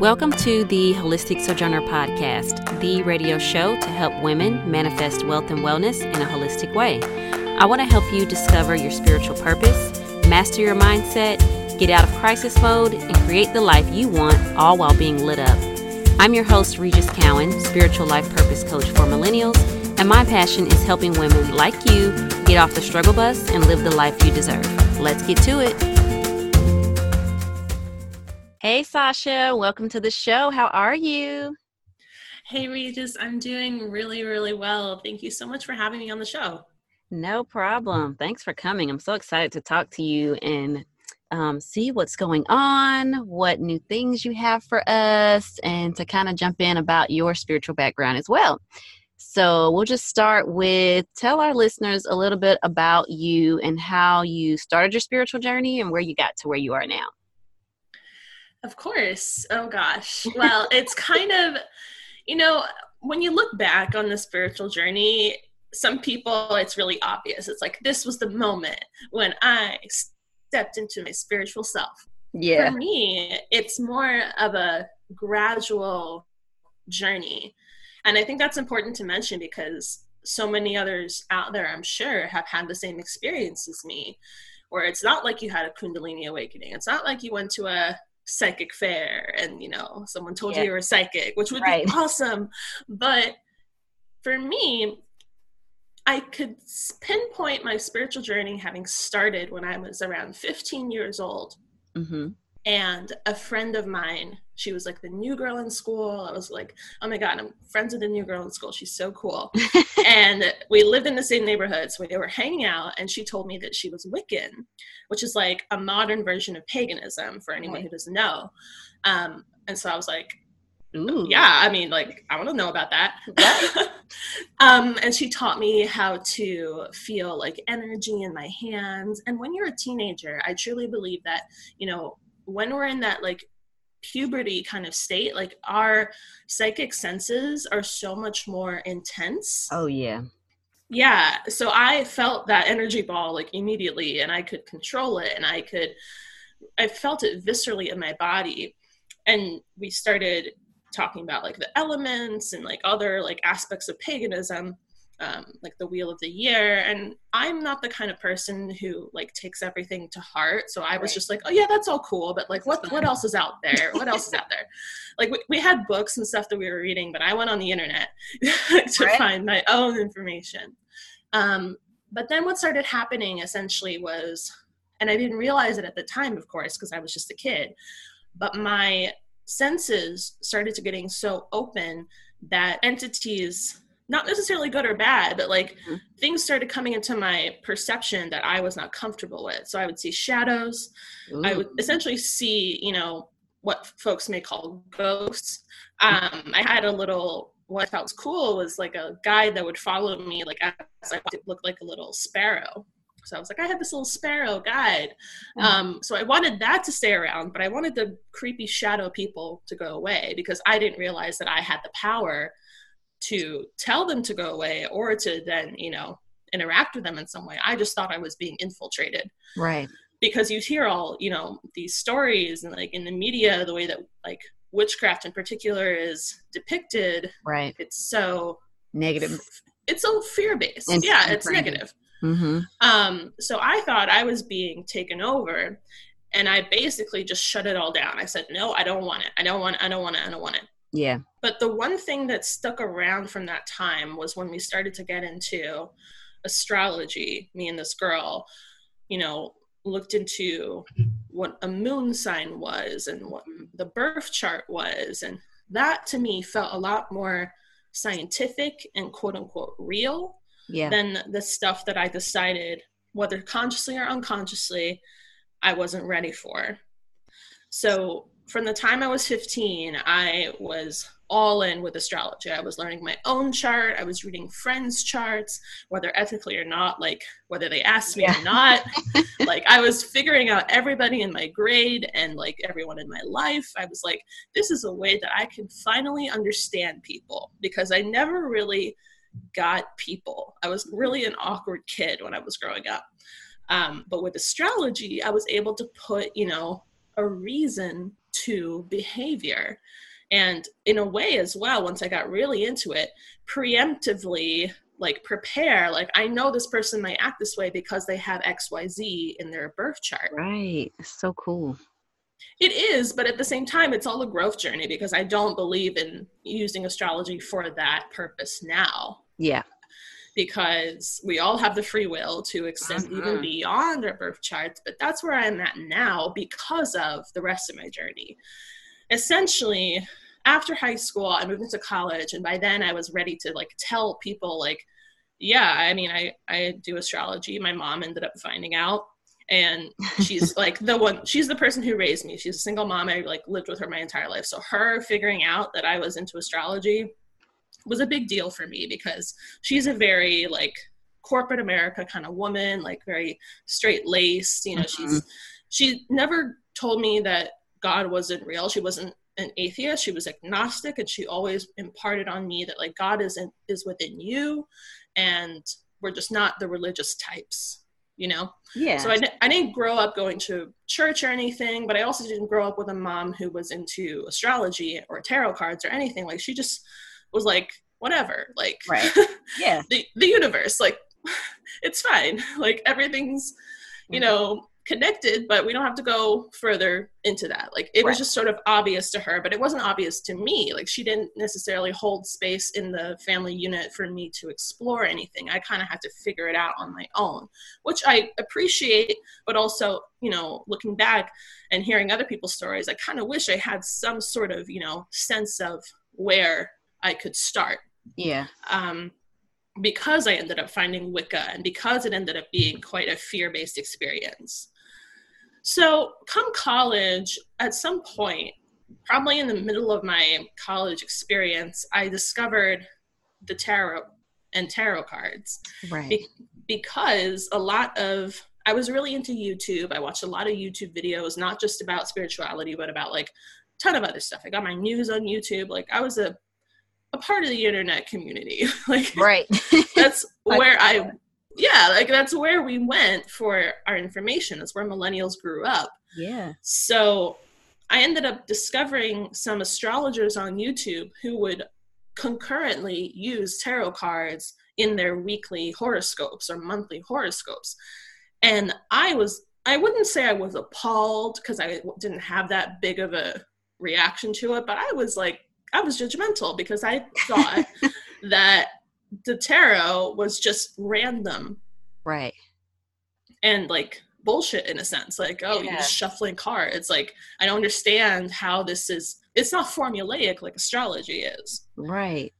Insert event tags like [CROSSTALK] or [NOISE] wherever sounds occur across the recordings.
Welcome to the Holistic Sojourner Podcast, the radio show to help women manifest wealth and wellness in a holistic way. I want to help you discover your spiritual purpose, master your mindset, get out of crisis mode, and create the life you want, all while being lit up. I'm your host, Regis Cowan, spiritual life purpose coach for millennials, and my passion is helping women like you get off the struggle bus and live the life you deserve. Let's get to it. Hey, Sasha, welcome to the show. How are you? Hey, Regis, I'm doing really, really well. Thank you so much for having me on the show. No problem. Thanks for coming. I'm so excited to talk to you and um, see what's going on, what new things you have for us, and to kind of jump in about your spiritual background as well. So, we'll just start with tell our listeners a little bit about you and how you started your spiritual journey and where you got to where you are now. Of course. Oh gosh. Well, it's kind of, you know, when you look back on the spiritual journey, some people it's really obvious. It's like this was the moment when I stepped into my spiritual self. Yeah. For me, it's more of a gradual journey. And I think that's important to mention because so many others out there, I'm sure, have had the same experience as me, where it's not like you had a Kundalini awakening. It's not like you went to a psychic fair and you know someone told yeah. you you were psychic which would right. be [LAUGHS] awesome but for me i could pinpoint my spiritual journey having started when i was around 15 years old mm-hmm. and a friend of mine she was like the new girl in school. I was like oh my god i'm friends with the new girl in school. She's so cool. [LAUGHS] And we lived in the same neighborhood so we were hanging out and she told me that she was wiccan which is like a modern version of paganism for anyone who doesn't know. Um, and so i was like Ooh. yeah i mean like i want to know about that. [LAUGHS] Um, and she taught me how to feel like energy in my hands. And when you're a teenager i truly believe that you know when we're in that like puberty kind of state like our psychic senses are so much more intense. Oh yeah. Yeah so i felt that energy ball like immediately and i could control it and i could i felt it viscerally in my body. And we started talking about like the elements and like other like aspects of paganism um, like the wheel of the year. And i'm not the kind of person who like takes everything to heart. So i was right. just like oh yeah that's all cool but like what what else is out there? [LAUGHS] What else is out there? Like we, we had books and stuff that we were reading but i went on the internet [LAUGHS] to right. find my own information. Um, but then what started happening essentially was and i didn't realize it at the time of course because i was just a kid but my senses started to getting so open that entities not necessarily good or bad, but like mm-hmm. things started coming into my perception that I was not comfortable with. So I would see shadows. Ooh. I would essentially see, you know, what folks may call ghosts. Um, I had a little, what I thought was cool was like a guide that would follow me, like as I looked like a little sparrow. So I was like, I have this little sparrow guide. Mm-hmm. Um, so I wanted that to stay around, but I wanted the creepy shadow people to go away because I didn't realize that I had the power to tell them to go away or to then you know interact with them in some way. I just thought i was being infiltrated. Right. Because you hear all you know these stories and like in the media the way that like witchcraft in particular is depicted right. it's so negative. It's so fear-based. Yeah it's negative. Mm-hmm. um so i thought i was being taken over and i basically just shut it all down. I said no i don't want it. I don't want it. I don't want it. I don't want it yeah. But the one thing that stuck around from that time was when we started to get into astrology, me and this girl, you know, looked into what a moon sign was and what the birth chart was. And that to me felt a lot more scientific and quote unquote real yeah. than the stuff that I decided, whether consciously or unconsciously, I wasn't ready for. So from the time I was 15, I was all in with astrology. I was learning my own chart. I was reading friends' charts, whether ethically or not, like whether they asked me yeah. or not. [LAUGHS] like I was figuring out everybody in my grade and like everyone in my life. I was like, this is a way that I can finally understand people because I never really got people. I was really an awkward kid when I was growing up. Um, but with astrology, I was able to put, you know, a reason to behavior. And in a way, as well, once I got really into it, preemptively like prepare like i know this person might act this way because they have xyz in their birth chart. Right. So cool. It is but at the same time it's all a growth journey because i don't believe in using astrology for that purpose now. Yeah because we all have the free will to extend uh-huh. even beyond our birth charts but that's where i'm at now because of the rest of my journey. Essentially after high school i moved into college and by then i was ready to like tell people like yeah i mean i i do astrology. My mom ended up finding out and she's [LAUGHS] like the one she's the person who raised me. She's a single mom. I like lived with her my entire life. So her figuring out that i was into astrology was a big deal for me because she's a very like corporate america kind of woman like very straight laced you know mm-hmm. she's she never told me that god wasn't real. She wasn't an atheist. She was agnostic and she always imparted on me that like god is in, is within you and we're just not the religious types you know? Yeah. So I, I didn't grow up going to church or anything but i also didn't grow up with a mom who was into astrology or tarot cards or anything. Like she just was like whatever like right [LAUGHS] yeah the, the universe like [LAUGHS] it's fine [LAUGHS] like everything's you mm-hmm. know connected, but we don't have to go further into that. Like it right. was just sort of obvious to her, but it wasn't obvious to me. Like she didn't necessarily hold space in the family unit for me to explore anything. I kind of had to figure it out on my own, which I appreciate, but also, you know, looking back and hearing other people's stories, I kind of wish I had some sort of, you know, sense of where I could start. Yeah. Um, because I ended up finding Wicca and because it ended up being quite a fear based experience. So, come college, at some point, probably in the middle of my college experience, I discovered the tarot and tarot cards. Right. Be- because a lot of I was really into YouTube. I watched a lot of YouTube videos, not just about spirituality, but about like a ton of other stuff. I got my news on YouTube. Like I was a a part of the internet community. [LAUGHS] like right. that's [LAUGHS] where I yeah, like that's where we went for our information. That's where millennials grew up. Yeah. So I ended up discovering some astrologers on YouTube who would concurrently use tarot cards in their weekly horoscopes or monthly horoscopes. And I was, I wouldn't say I was appalled because I didn't have that big of a reaction to it, but I was like, I was judgmental because I thought [LAUGHS] that the tarot was just random. Right. And like bullshit in a sense. Like, oh, yeah. you're just shuffling cards. Like, I don't understand how this is it's not formulaic like astrology is. Right.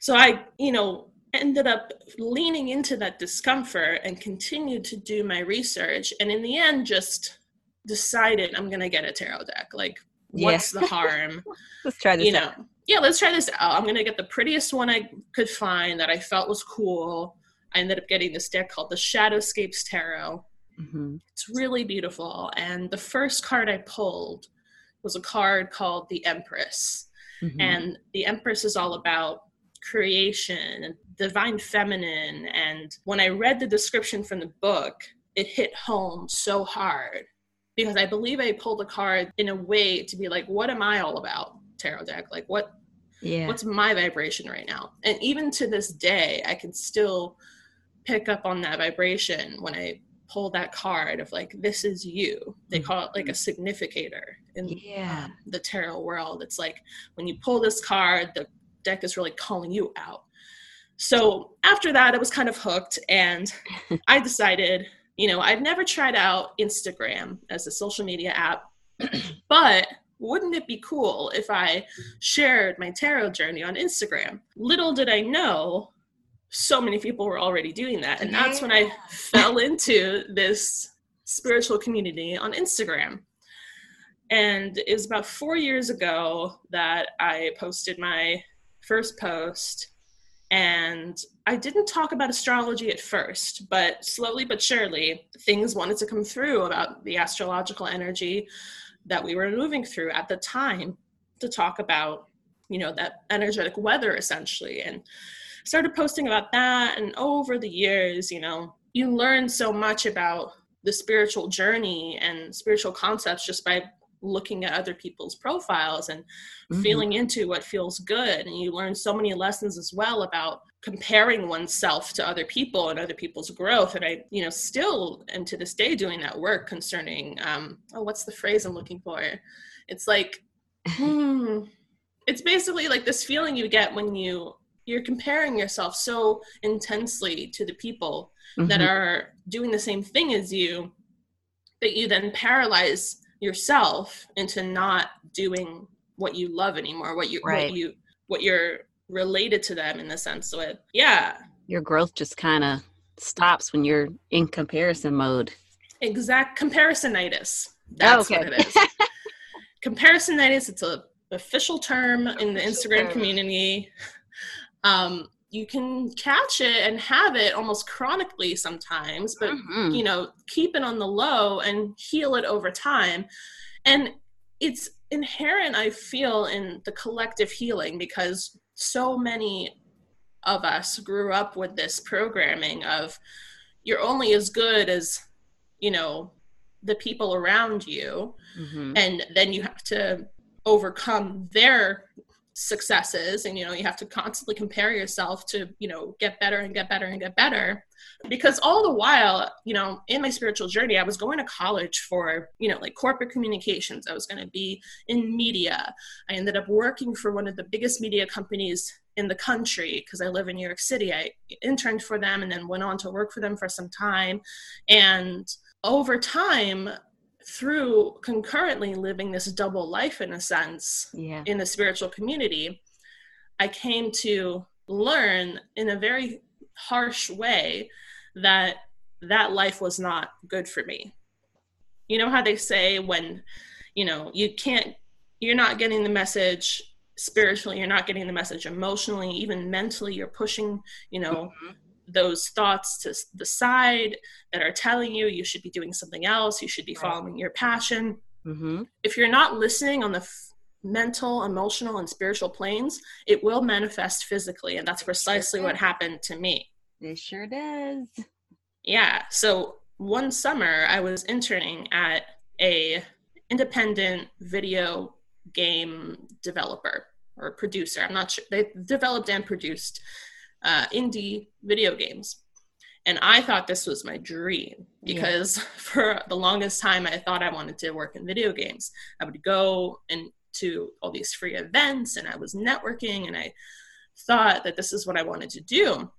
So I, you know, ended up leaning into that discomfort and continued to do my research and in the end just decided I'm gonna get a tarot deck. Like what's yeah. the harm? [LAUGHS] let's try this you out. know, yeah, let's try this out. I'm gonna get the prettiest one I could find that I felt was cool. I ended up getting this deck called the Shadowscapes Tarot. Mm-hmm. It's really beautiful. And the first card I pulled was a card called the Empress. Mm-hmm. And the Empress is all about creation and divine feminine. And when I read the description from the book, it hit home so hard because I believe I pulled a card in a way to be like, what am I all about? Tarot deck. Like what yeah. what's my vibration right now? And even to this day, I can still pick up on that vibration when I pull that card of like this is you. They call it like a significator in yeah. um, the tarot world. It's like when you pull this card, the deck is really calling you out. So after that, I was kind of hooked, and [LAUGHS] I decided you know, I've never tried out Instagram as a social media app, [CLEARS THROAT] but wouldn't it be cool if I shared my tarot journey on Instagram? Little did I know, so many people were already doing that. And that's when I fell into this spiritual community on Instagram. And it was about four years ago that I posted my first post and I didn't talk about astrology at first, but slowly but surely, things wanted to come through about the astrological energy that we were moving through at the time to talk about, you know, that energetic weather essentially. And started posting about that. And over the years, you know, you learn so much about the spiritual journey and spiritual concepts just by looking at other people's profiles and Mhm. feeling into what feels good and you learn so many lessons as well about comparing oneself to other people and other people's growth and i you know still am to this day doing that work concerning um oh what's the phrase i'm looking for it's like hmm, it's basically like this feeling you get when you you're comparing yourself so intensely to the people that Mhm. are doing the same thing as you that you then paralyze yourself into not doing what you love anymore what you Right. what you what you're related to them in the sense with yeah your growth just kind of stops when you're in comparison mode. exact comparisonitis that's okay. what it is [LAUGHS] comparisonitis it's a official term in the instagram community um you can catch it and have it almost chronically sometimes but Mhm. you know keep it on the low and heal it over time and it's inherent i feel in the collective healing because so many of us grew up with this programming of you're only as good as you know the people around you Mhm. and then you have to overcome their successes and you know you have to constantly compare yourself to you know get better and get better and get better. Because all the while you know in my spiritual journey i was going to college for you know like corporate communications. I was going to be in media. I ended up working for one of the biggest media companies in the country because i live in new york city. I interned for them and then went on to work for them for some time. And over time through concurrently living this double life in a sense Yeah. in the spiritual community, I came to learn in a very harsh way that that life was not good for me. You know how they say when, you know, you can't, you're not getting the message spiritually, you're not getting the message emotionally, even mentally, you're pushing, you know, mm-hmm. Those thoughts to the side that are telling you you should be doing something else, you should be following your passion hmm if you're not listening on the f- mental, emotional, and spiritual planes, it will manifest physically. And that's precisely what happened to me. It sure does. Yeah. So one summer I was interning at a independent video game developer or producer. I'm not sure. They developed and produced uh, indie video games. And I thought this was my dream Yeah. because [LAUGHS] for the longest time I thought I wanted to work in video games. I would go and to all these free events and I was networking and I thought that this is what I wanted to do.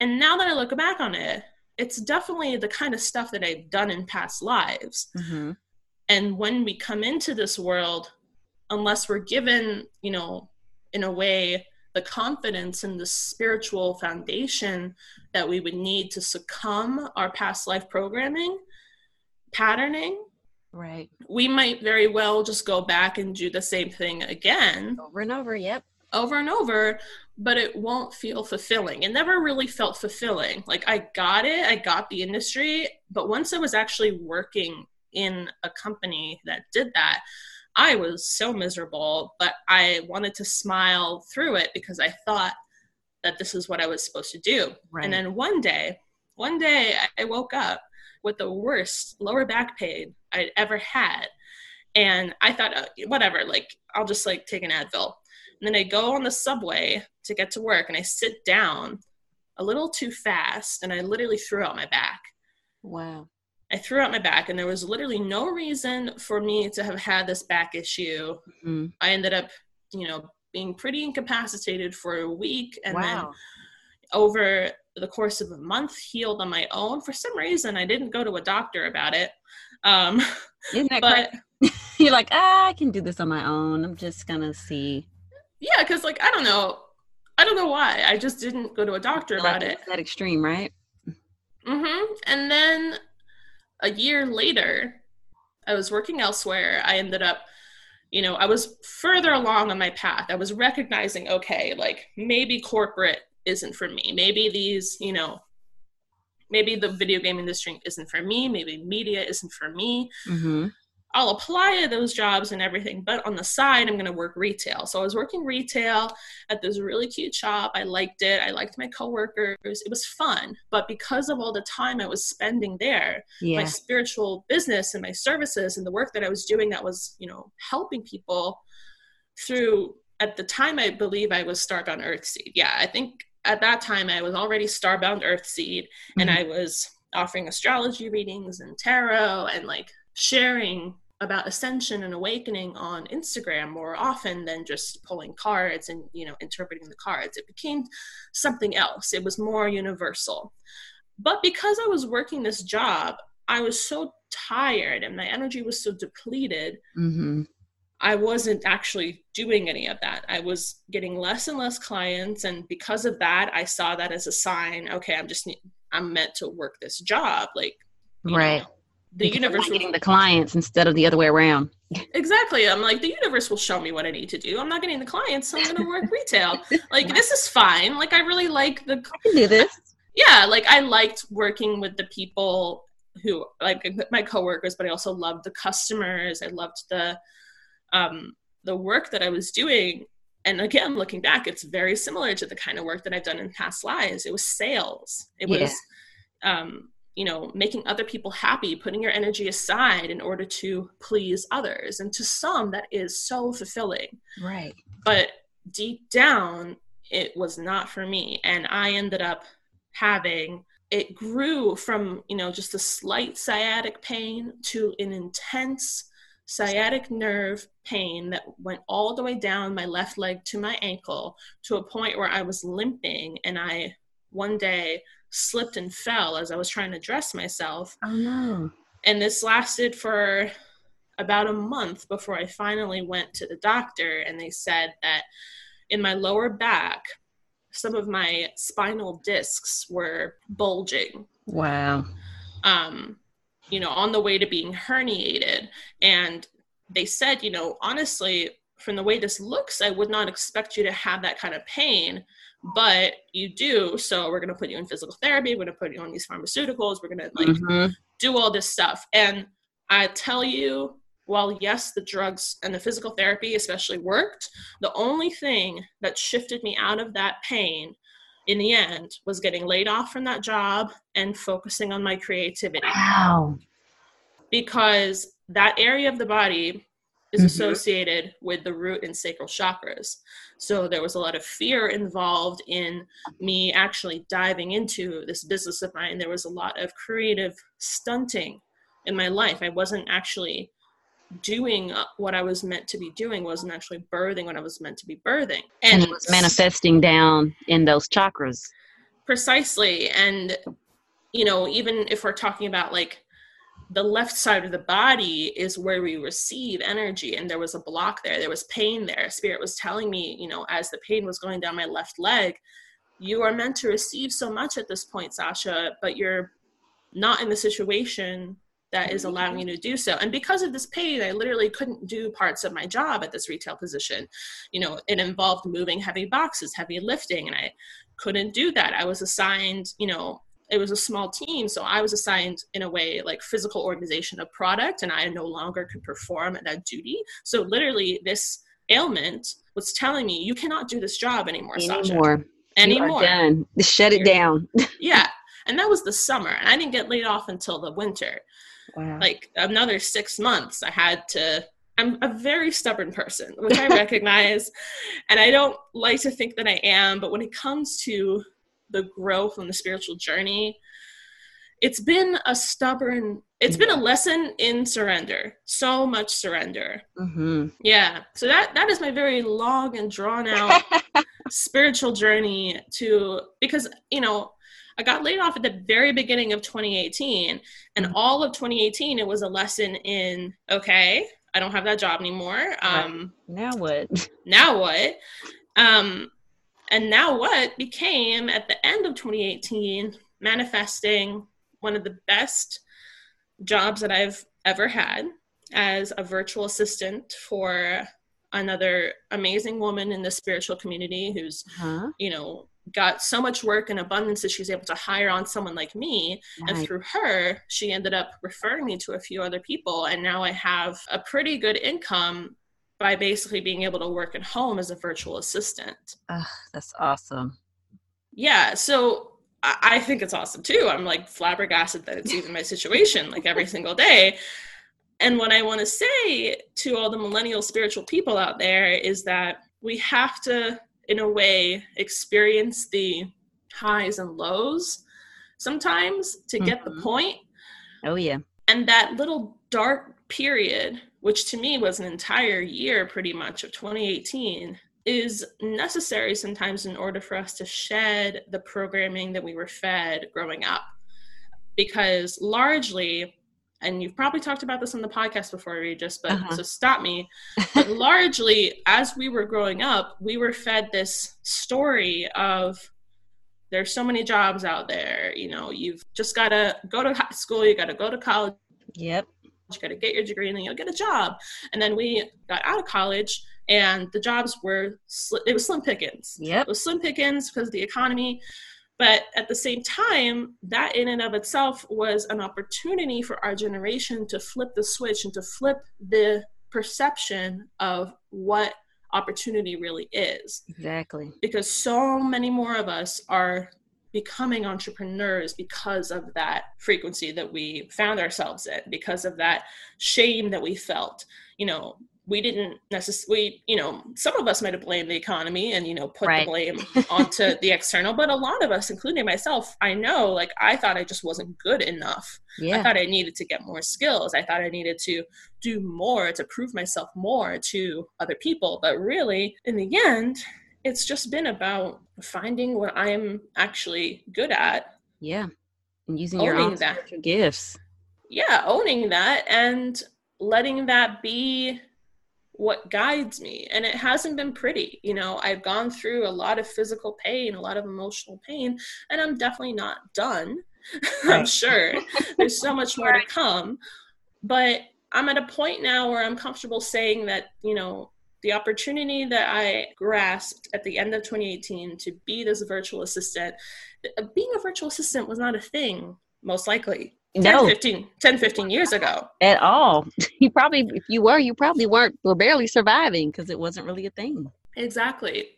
And now that I look back on it, it's definitely the kind of stuff that I've done in past lives. hmm And when we come into this world, unless we're given, you know, in a way, the confidence and the spiritual foundation that we would need to succumb our past life programming, patterning, Right. we might very well just go back and do the same thing again Over and over. Yep. over and over, but it won't feel fulfilling. It never really felt fulfilling. Like I got it, I got the industry, but once I was actually working in a company that did that, I was so miserable, but I wanted to smile through it because I thought that this is what I was supposed to do. Right. And then one day, one day I woke up with the worst lower back pain I'd ever had. And I thought, uh, whatever, like, I'll just like take an Advil. And then I go on the subway to get to work and I sit down a little too fast and I literally threw out my back. wow. I threw out my back and there was literally no reason for me to have had this back issue. Mhm. I ended up, you know, being pretty incapacitated for a week and then over the course of a month healed on my own. For some reason, I didn't go to a doctor about it. Um, Isn't that but? [LAUGHS] You're like, ah, I can do this on my own. I'm just gonna see. yeah, because like I don't know, I don't know why. I just didn't go to a doctor about Like, it. That extreme, right? Mm hmm And then a year later, I was working elsewhere. I ended up, you know, I was further along on my path. I was recognizing, okay, like maybe corporate isn't for me. Maybe these, you know, maybe the video game industry isn't for me. Maybe media isn't for me. Mm-hmm. I'll apply to those jobs and everything, but on the side, I'm going to work retail. So I was working retail at this really cute shop. I liked it. I liked my coworkers. It was fun. But because of all the time I was spending there, yeah. my spiritual business and my services and the work that I was doing that was, you know, helping people through, at the time, I believe I was Starbound Earthseed. Yeah, I think at that time I was already Starbound Earthseed mm-hmm. and I was offering astrology readings and tarot and like sharing about ascension and awakening on Instagram more often than just pulling cards and you know interpreting the cards. It became something else. It was more universal. But because I was working this job, I was so tired and my energy was so depleted. Mm-hmm. I wasn't actually doing any of that. I was getting less and less clients, and because of that, I saw that as a sign. Okay, I'm just I'm meant to work this job. Like, right. Know, the universe getting the clients instead of the other way around. Exactly. I'm like the universe will show me what I need to do. I'm not getting the clients, so I'm going to work retail. Like this is fine. Like I really like the. I can do this. Yeah, like I liked working with the people who like my coworkers, but I also loved the customers. I loved the um the work that I was doing. And again, looking back, it's very similar to the kind of work that I've done in past lives. It was sales. It yeah. was um you know making other people happy putting your energy aside in order to please others. And to some that is so fulfilling. Right. But deep down it was not for me. And i ended up having it grew from you know just a slight sciatic pain to an intense sciatic nerve pain that went all the way down my left leg to my ankle to a point where i was limping. And i one day slipped and fell as I was trying to dress myself. Oh no. And this lasted for about a month before I finally went to the doctor and they said that in my lower back some of my spinal discs were bulging. Wow. Um you know, on the way to being herniated and they said, you know, honestly, from the way this looks, I would not expect you to have that kind of pain but you do so we're going to put you in physical therapy we're going to put you on these pharmaceuticals we're going to like mm-hmm. do all this stuff. And i tell you while yes the drugs and the physical therapy especially worked the only thing that shifted me out of that pain in the end was getting laid off from that job and focusing on my creativity. Wow. Because that area of the body is mm-hmm. associated with the root and sacral chakras. So there was a lot of fear involved in me actually diving into this business of mine. There was a lot of creative stunting in my life. I wasn't actually doing what I was meant to be doing, wasn't actually birthing what I was meant to be birthing. And, and it was manifesting down in those chakras. Precisely. And, you know, even if we're talking about like the left side of the body is where we receive energy and there was a block there there was pain there. Spirit was telling me you know as the pain was going down my left leg you are meant to receive so much at this point sasha but you're not in the situation that is allowing you to do so. And because of this pain i literally couldn't do parts of my job at this retail position. You know it involved moving heavy boxes heavy lifting and i couldn't do that. I was assigned you know it was a small team so i was assigned in a way like physical organization of product and i no longer could perform that duty so literally this ailment was telling me you cannot do this job anymore anymore Sasha. anymore done. shut it down [LAUGHS] yeah and that was the summer and i didn't get laid off until the winter wow. like another six months i had to I'm a very stubborn person, which I recognize. [LAUGHS] and I don't like to think that I am, but when it comes to the growth and the spiritual journey it's been a stubborn it's been a lesson in surrender so much surrender. Mm-hmm. yeah so that that is my very long and drawn out [LAUGHS] spiritual journey to because you know i got laid off at the very beginning of 2018 and mm-hmm. all of 2018 it was a lesson in okay i don't have that job anymore um now what? [LAUGHS] now what? Um and now what became at the end of 2018 manifesting one of the best jobs that I've ever had as a virtual assistant for another amazing woman in the spiritual community who's huh? you know got so much work and abundance that she's able to hire on someone like me. And through her, she ended up referring me to a few other people. And now I have a pretty good income by basically being able to work at home as a virtual assistant. That's awesome. Yeah. So I, I think it's awesome too. I'm like flabbergasted that it's even my situation like every [LAUGHS] single day. And what I want to say to all the millennial spiritual people out there is that we have to in a way experience the highs and lows sometimes to get mm-hmm. the point. Oh yeah. And that little dark period, which to me was an entire year pretty much of 2018, is necessary sometimes in order for us to shed the programming that we were fed growing up. Because largely, and you've probably talked about this on the podcast before, Regis, but uh-huh. so stop me. But [LAUGHS] largely, as we were growing up, we were fed this story of there's so many jobs out there. You know, you've just got to go to high school, you got to go to college. Yep. You got to get your degree and then you'll get a job. And then we got out of college and the jobs were, sl- it was slim pickings. Yeah, It was slim pickings because of the economy. But at the same time, that in and of itself was an opportunity for our generation to flip the switch and to flip the perception of what opportunity really is. Exactly. Because so many more of us are becoming entrepreneurs because of that frequency that we found ourselves in, because of that shame that we felt. You know, we didn't necessarily, you know, some of us might have blamed the economy and, you know, put right. the blame [LAUGHS] onto the external, but a lot of us, including myself, I know, like, I thought I just wasn't good enough. Yeah. I thought I needed to get more skills. I thought I needed to do more to prove myself more to other people. But really, in the end, it's just been about finding what I'm actually good at. Yeah. And using your own that. gifts. Yeah, owning that and letting that be what guides me and it hasn't been pretty you know i've gone through a lot of physical pain a lot of emotional pain and i'm definitely not done [LAUGHS] right. i'm sure there's so much more to come but i'm at a point now where i'm comfortable saying that you know the opportunity that i grasped at the end of 2018 to be this virtual assistant being a virtual assistant was not a thing most likely 10, no. 15, 10, 15 years ago. At all. [LAUGHS] You probably, if you were, you probably weren't, were barely surviving because it wasn't really a thing. Exactly.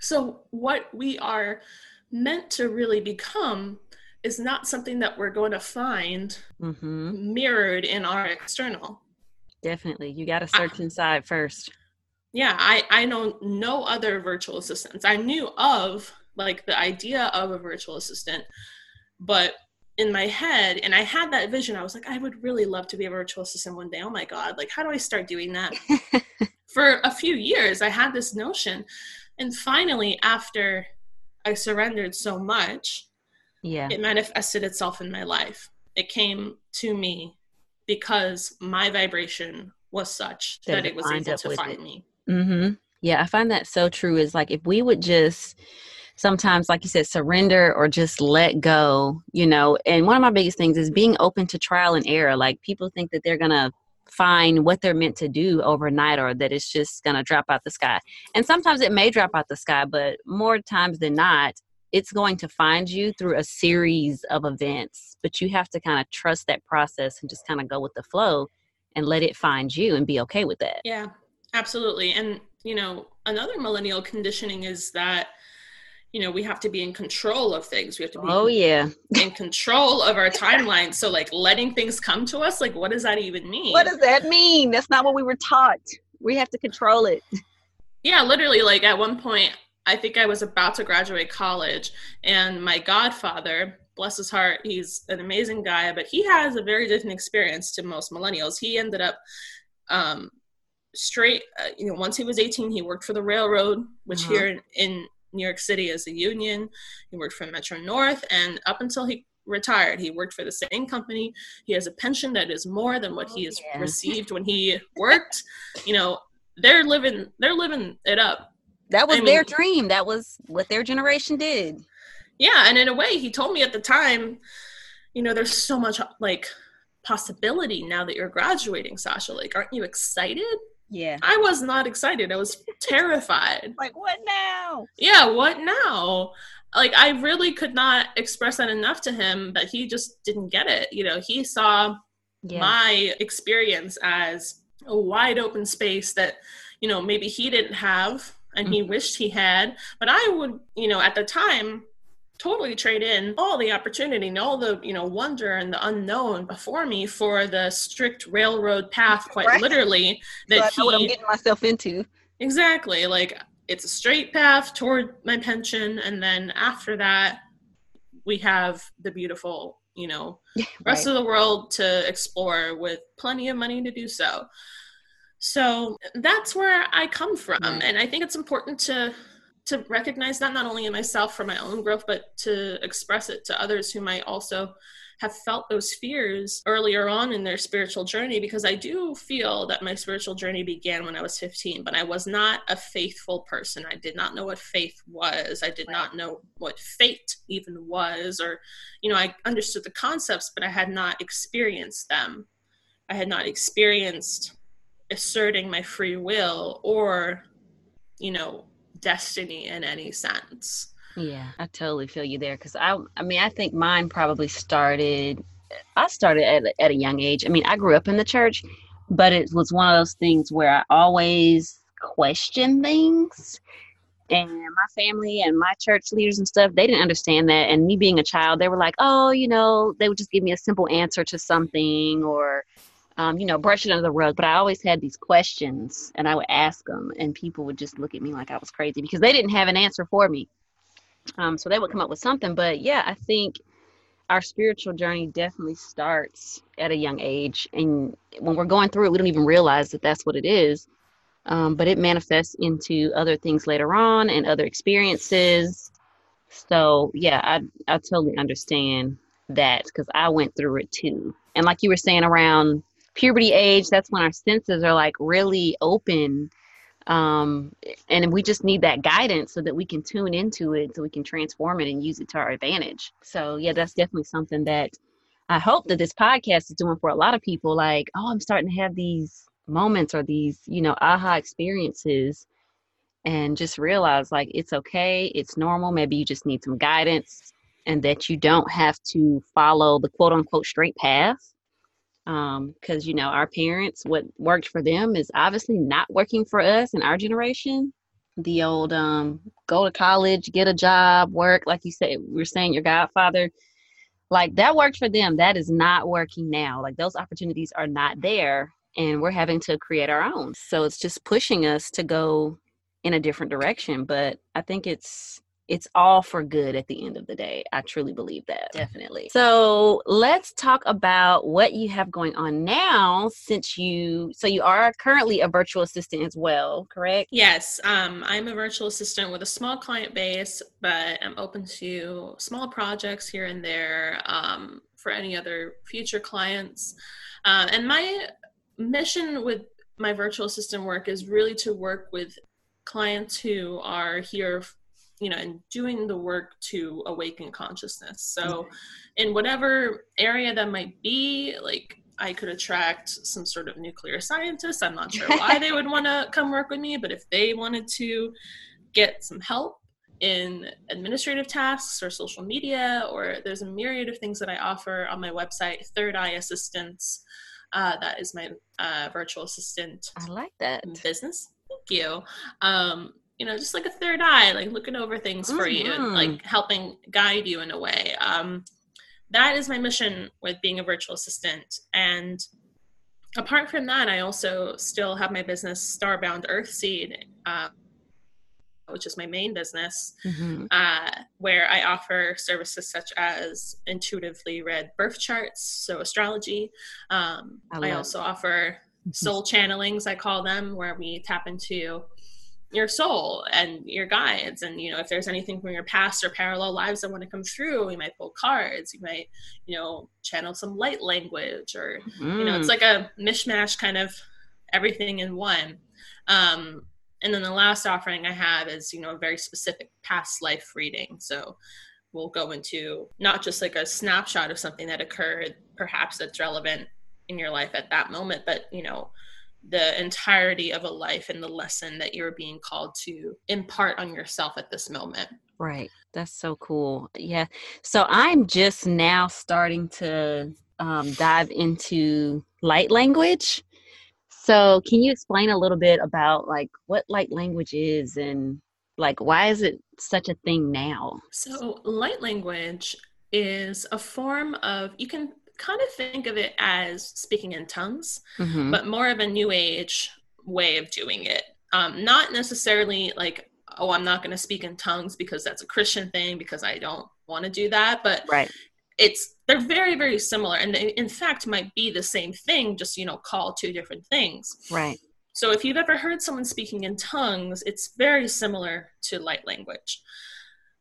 So, what we are meant to really become is not something that we're going to find mm-hmm. mirrored in our external. Definitely. You got to search I, inside first. Yeah, I, I know no other virtual assistants. I knew of like the idea of a virtual assistant, but in my head and i had that vision i was like i would really love to be a virtual assistant one day. Oh my god like how do i start doing that? [LAUGHS] For a few years i had this notion and finally after i surrendered so much yeah. it manifested itself in my life. It came to me because my vibration was such that, that it was able to find it. me mm-hmm. yeah i find that so true is like if we would just sometimes like you said surrender or just let go you know and one of my biggest things is being open to trial and error like people think that they're gonna find what they're meant to do overnight or that it's just gonna drop out the sky and sometimes it may drop out the sky but more times than not it's going to find you through a series of events but you have to kind of trust that process and just kind of go with the flow and let it find you and be okay with that yeah absolutely. And you know another millennial conditioning is that you know we have to be in control of things. We have to be oh yeah. in control of our timeline so like letting things come to us like what does that even mean? What does that mean? That's not what we were taught. We have to control it. Yeah literally like at one point i think i was about to graduate college and my godfather bless his heart he's an amazing guy but he has a very different experience to most millennials. He ended up um, straight uh, you know once he was 18 he worked for the railroad which uh-huh. here in, in New York City as a union. He worked for Metro North, and up until he retired, he worked for the same company. He has a pension that is more than what oh, he has yeah. [LAUGHS] received when he worked. You know, they're living they're living it up. That was I their mean, dream. That was what their generation did. Yeah, and in a way, he told me at the time, you know, there's so much like possibility now that you're graduating, Sasha. Like, aren't you excited? Yeah. I was not excited. I was terrified. [LAUGHS] like, what now? Yeah, what now? Like, I really could not express that enough to him, but he just didn't get it. You know, he saw Yeah. my experience as a wide open space that, you know, maybe he didn't have and he mm-hmm. wished he had. But I would, you know, at the time, totally trade in all the opportunity and all the you know wonder and the unknown before me for the strict railroad path quite Right. literally so I that know what I'm getting myself into. exactly like it's a straight path toward my pension and then after that we have the beautiful you know [LAUGHS] rest Right. of the world to explore with plenty of money to do so. So that's where I come from, Right. and I think it's important to to recognize that not only in myself for my own growth, but to express it to others who might also have felt those fears earlier on in their spiritual journey because I do feel that my spiritual journey began when I was 15 but I was not a faithful person. I did not know what faith was. I did not know what fate even was or you know I understood the concepts but I had not experienced them. I had not experienced asserting my free will or you know destiny in any sense Yeah, I totally feel you there because I, I mean, I think mine probably started. I started at at a young age. I mean, I grew up in the church, but it was one of those things where I always questioned things, and my family and my church leaders and stuff they didn't understand that. And me being a child, they were like, "Oh, you know," they would just give me a simple answer to something or. Um, you know, brush it under the rug, but I always had these questions and I would ask them, and people would just look at me like I was crazy because they didn't have an answer for me. Um, so they would come up with something. But yeah, I think our spiritual journey definitely starts at a young age. And when we're going through it, we don't even realize that that's what it is. Um, but it manifests into other things later on and other experiences. So yeah, I, I totally understand that because I went through it too. And like you were saying, around puberty age, that's when our senses are like really open um and we just need that guidance so that we can tune into it so we can transform it and use it to our advantage. So yeah that's definitely something that i hope that this podcast is doing for a lot of people like oh i'm starting to have these moments or these you know aha experiences and just realize like it's okay it's normal maybe you just need some guidance and that you don't have to follow the quote unquote straight path um because you know our parents what worked for them is obviously not working for us in our generation. The old um go to college get a job work like you said we are saying your godfather like that worked for them. That is not working now. Like those opportunities are not there and we're having to create our own. So it's just pushing us to go in a different direction but i think it's it's all for good at the end of the day. I truly believe that. Definitely. So let's talk about what you have going on now since you so you are currently a virtual assistant as well, correct? Yes, um, I'm a virtual assistant with a small client base, but I'm open to small projects here and there um, for any other future clients. Uh, and my mission with my virtual assistant work is really to work with clients who are here you know and doing the work to awaken consciousness. So in whatever area that might be like i could attract some sort of nuclear scientist. I'm not sure why they would want to [LAUGHS] come work with me but if they wanted to get some help in administrative tasks or social media or there's a myriad of things that i offer on my website third eye assistance uh, that is my uh, virtual assistant I like that. business. Thank you. Um, you know, just like a third eye, like looking over things for you and Mhm. like helping guide you in a way. Um, that is my mission with being a virtual assistant. And apart from that, I also still have my business, Starbound Earthseed, uh, which is my main business, Mhm. uh, where I offer services such as intuitively read birth charts, so astrology. Um, I I, also offer soul channelings, I call them, where we tap into your soul and your guides. And you know if there's anything from your past or parallel lives that want to come through we might pull cards you might you know channel some light language or you know it's Mm. like a mishmash kind of everything in one. Um and then the last offering i have is you know a very specific past life reading. So we'll go into not just like a snapshot of something that occurred perhaps that's relevant in your life at that moment but you know the entirety of a life and the lesson that you're being called to impart on yourself at this moment. Right. That's so cool. Yeah. So I'm just now starting to um, dive into light language. So can you explain a little bit about like what light language is and like why is it such a thing now? So light language is a form of you can kind of think of it as speaking in tongues, mm-hmm. but more of a new age way of doing it. Um, not necessarily like, oh, I'm not going to speak in tongues because that's a Christian thing because I don't want to do that. But right. it's they're very very similar, and they, in fact might be the same thing, just you know, call two different things. Right. So if you've ever heard someone speaking in tongues, it's very similar to light language.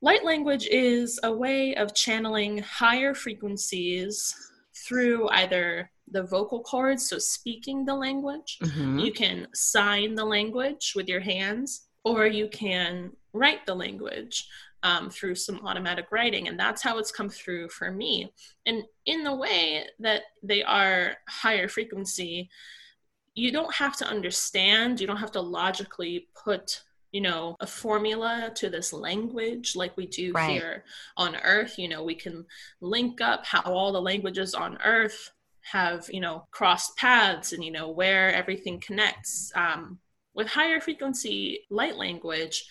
Light language is a way of channeling higher frequencies through either the vocal cords, so speaking the language. Mm-hmm. You can sign the language with your hands, or you can write the language um, through some automatic writing. And that's how it's come through for me. And in the way that they are higher frequency, you don't have to understand, you don't have to logically put you know a formula to this language like we do right. here on earth you know we can link up how all the languages on earth have you know crossed paths and you know where everything connects. Um, with higher frequency light language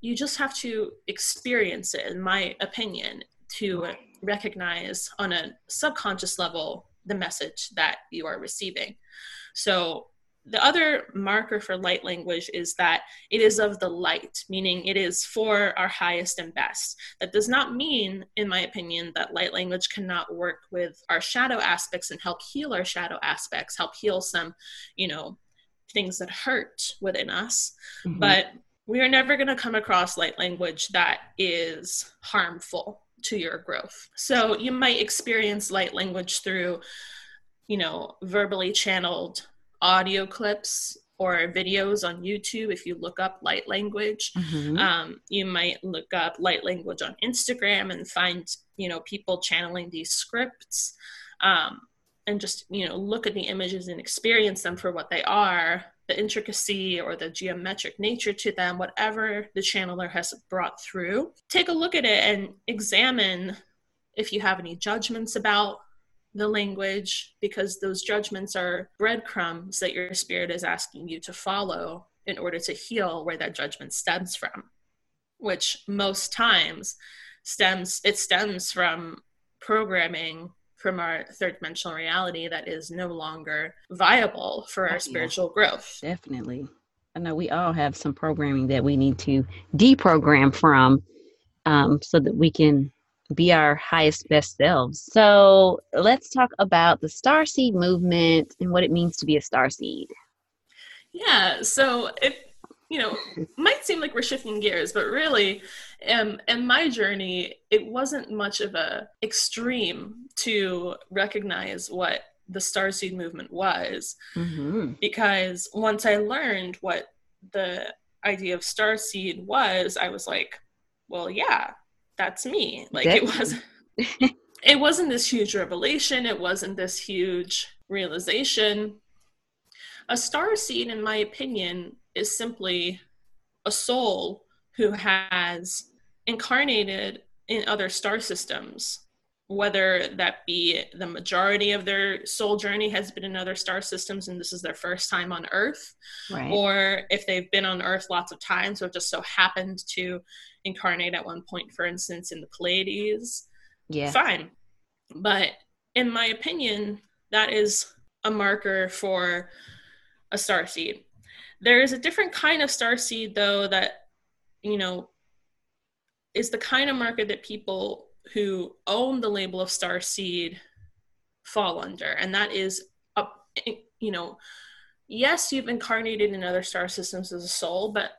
you just have to experience it in my opinion to recognize on a subconscious level the message that you are receiving. So the other marker for light language is that it is of the light, meaning it is for our highest and best. That does not mean, in my opinion, that light language cannot work with our shadow aspects and help heal our shadow aspects, help heal some, you know, things that hurt within us. Mm-hmm. But we are never going to come across light language that is harmful to your growth. So you might experience light language through, you know, verbally channeled audio clips or videos on YouTube. If you look up light language, mm-hmm. um, you might look up light language on Instagram and find you know people channeling these scripts, um, and just you know look at the images and experience them for what they are. The intricacy or the geometric nature to them, whatever the channeler has brought through. Take a look at it and examine if you have any judgments about the language because those judgments are breadcrumbs that your spirit is asking you to follow in order to heal where that judgment stems from which most times stems it stems from programming from our third dimensional reality that is no longer viable for our spiritual growth. Definitely. I know we all have some programming that we need to deprogram from um, so that we can be our highest best selves. So let's talk about the star seed movement and what it means to be a star seed. Yeah, so it you know might seem like we're shifting gears, but really, um, in my journey, it wasn't much of a extreme to recognize what the star seed movement was, mm-hmm. because once I learned what the idea of star seed was, I was like, well, yeah, that's me. Like it was [LAUGHS] it wasn't this huge revelation, it wasn't this huge realization. A star seed, in my opinion, is simply a soul who has incarnated in other star systems, whether that be the majority of their soul journey has been in other star systems and this is their first time on Earth, right. or if they've been on Earth lots of times, so it just so happened to incarnate at one point, for instance, in the Pleiades, yeah, fine. But in my opinion, that is a marker for a star seed. There is a different kind of star seed, though, that you know is the kind of marker that people who own the label of star seed fall under, and that is a you know yes, you've incarnated in other star systems as a soul, but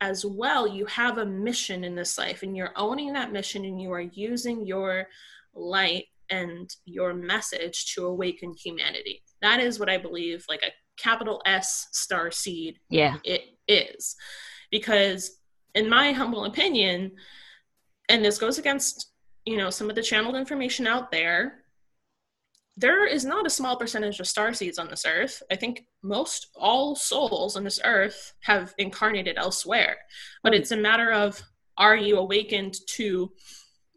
as well, you have a mission in this life and you're owning that mission and you are using your light and your message to awaken humanity. That is what I believe like a capital S star seed yeah it is. Because in my humble opinion, and this goes against, you know, some of the channeled information out there, there is not a small percentage of star seeds on this earth. I think most all souls on this earth have incarnated elsewhere, but hmm. it's a matter of are you awakened to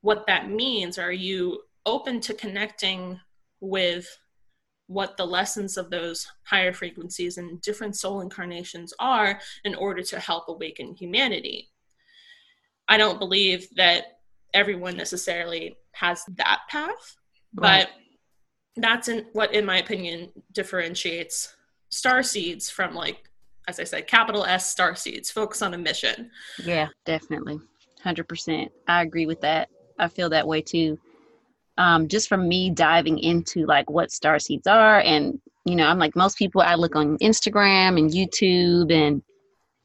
what that means? Are you open to connecting with what the lessons of those higher frequencies and different soul incarnations are in order to help awaken humanity? I don't believe that everyone necessarily has that path, right. but that's in, what, in my opinion, differentiates star seeds from like, as I said, capital S star seeds. Focus on a mission. Yeah, definitely, hundred percent. I agree with that. I feel that way too. Um, just from me diving into like what star seeds are, and you know, I'm like most people. I look on Instagram and YouTube, and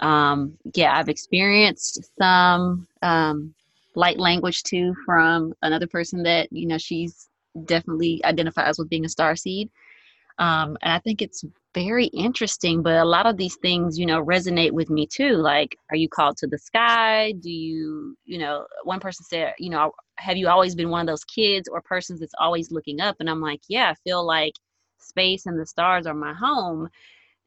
um, yeah, I've experienced some um, light language too from another person that you know she's definitely identifies with being a star seed. Um, and I think it's very interesting, but a lot of these things, you know, resonate with me too. Like, are you called to the sky? Do you, you know, one person said, you know, have you always been one of those kids or persons that's always looking up? And I'm like, yeah, I feel like space and the stars are my home.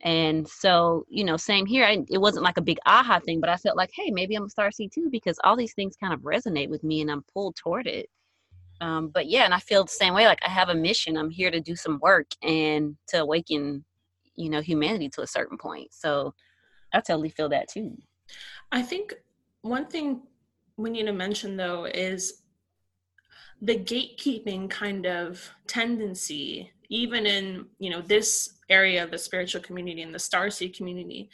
And so, you know, same here. I, it wasn't like a big aha thing, but I felt like, hey, maybe I'm a star seed too, because all these things kind of resonate with me and I'm pulled toward it um, but yeah and i feel the same way like i have a mission i'm here to do some work and to awaken you know humanity to a certain point so i totally feel that too i think one thing we need to mention though is the gatekeeping kind of tendency even in you know this area of the spiritual community and the starseed community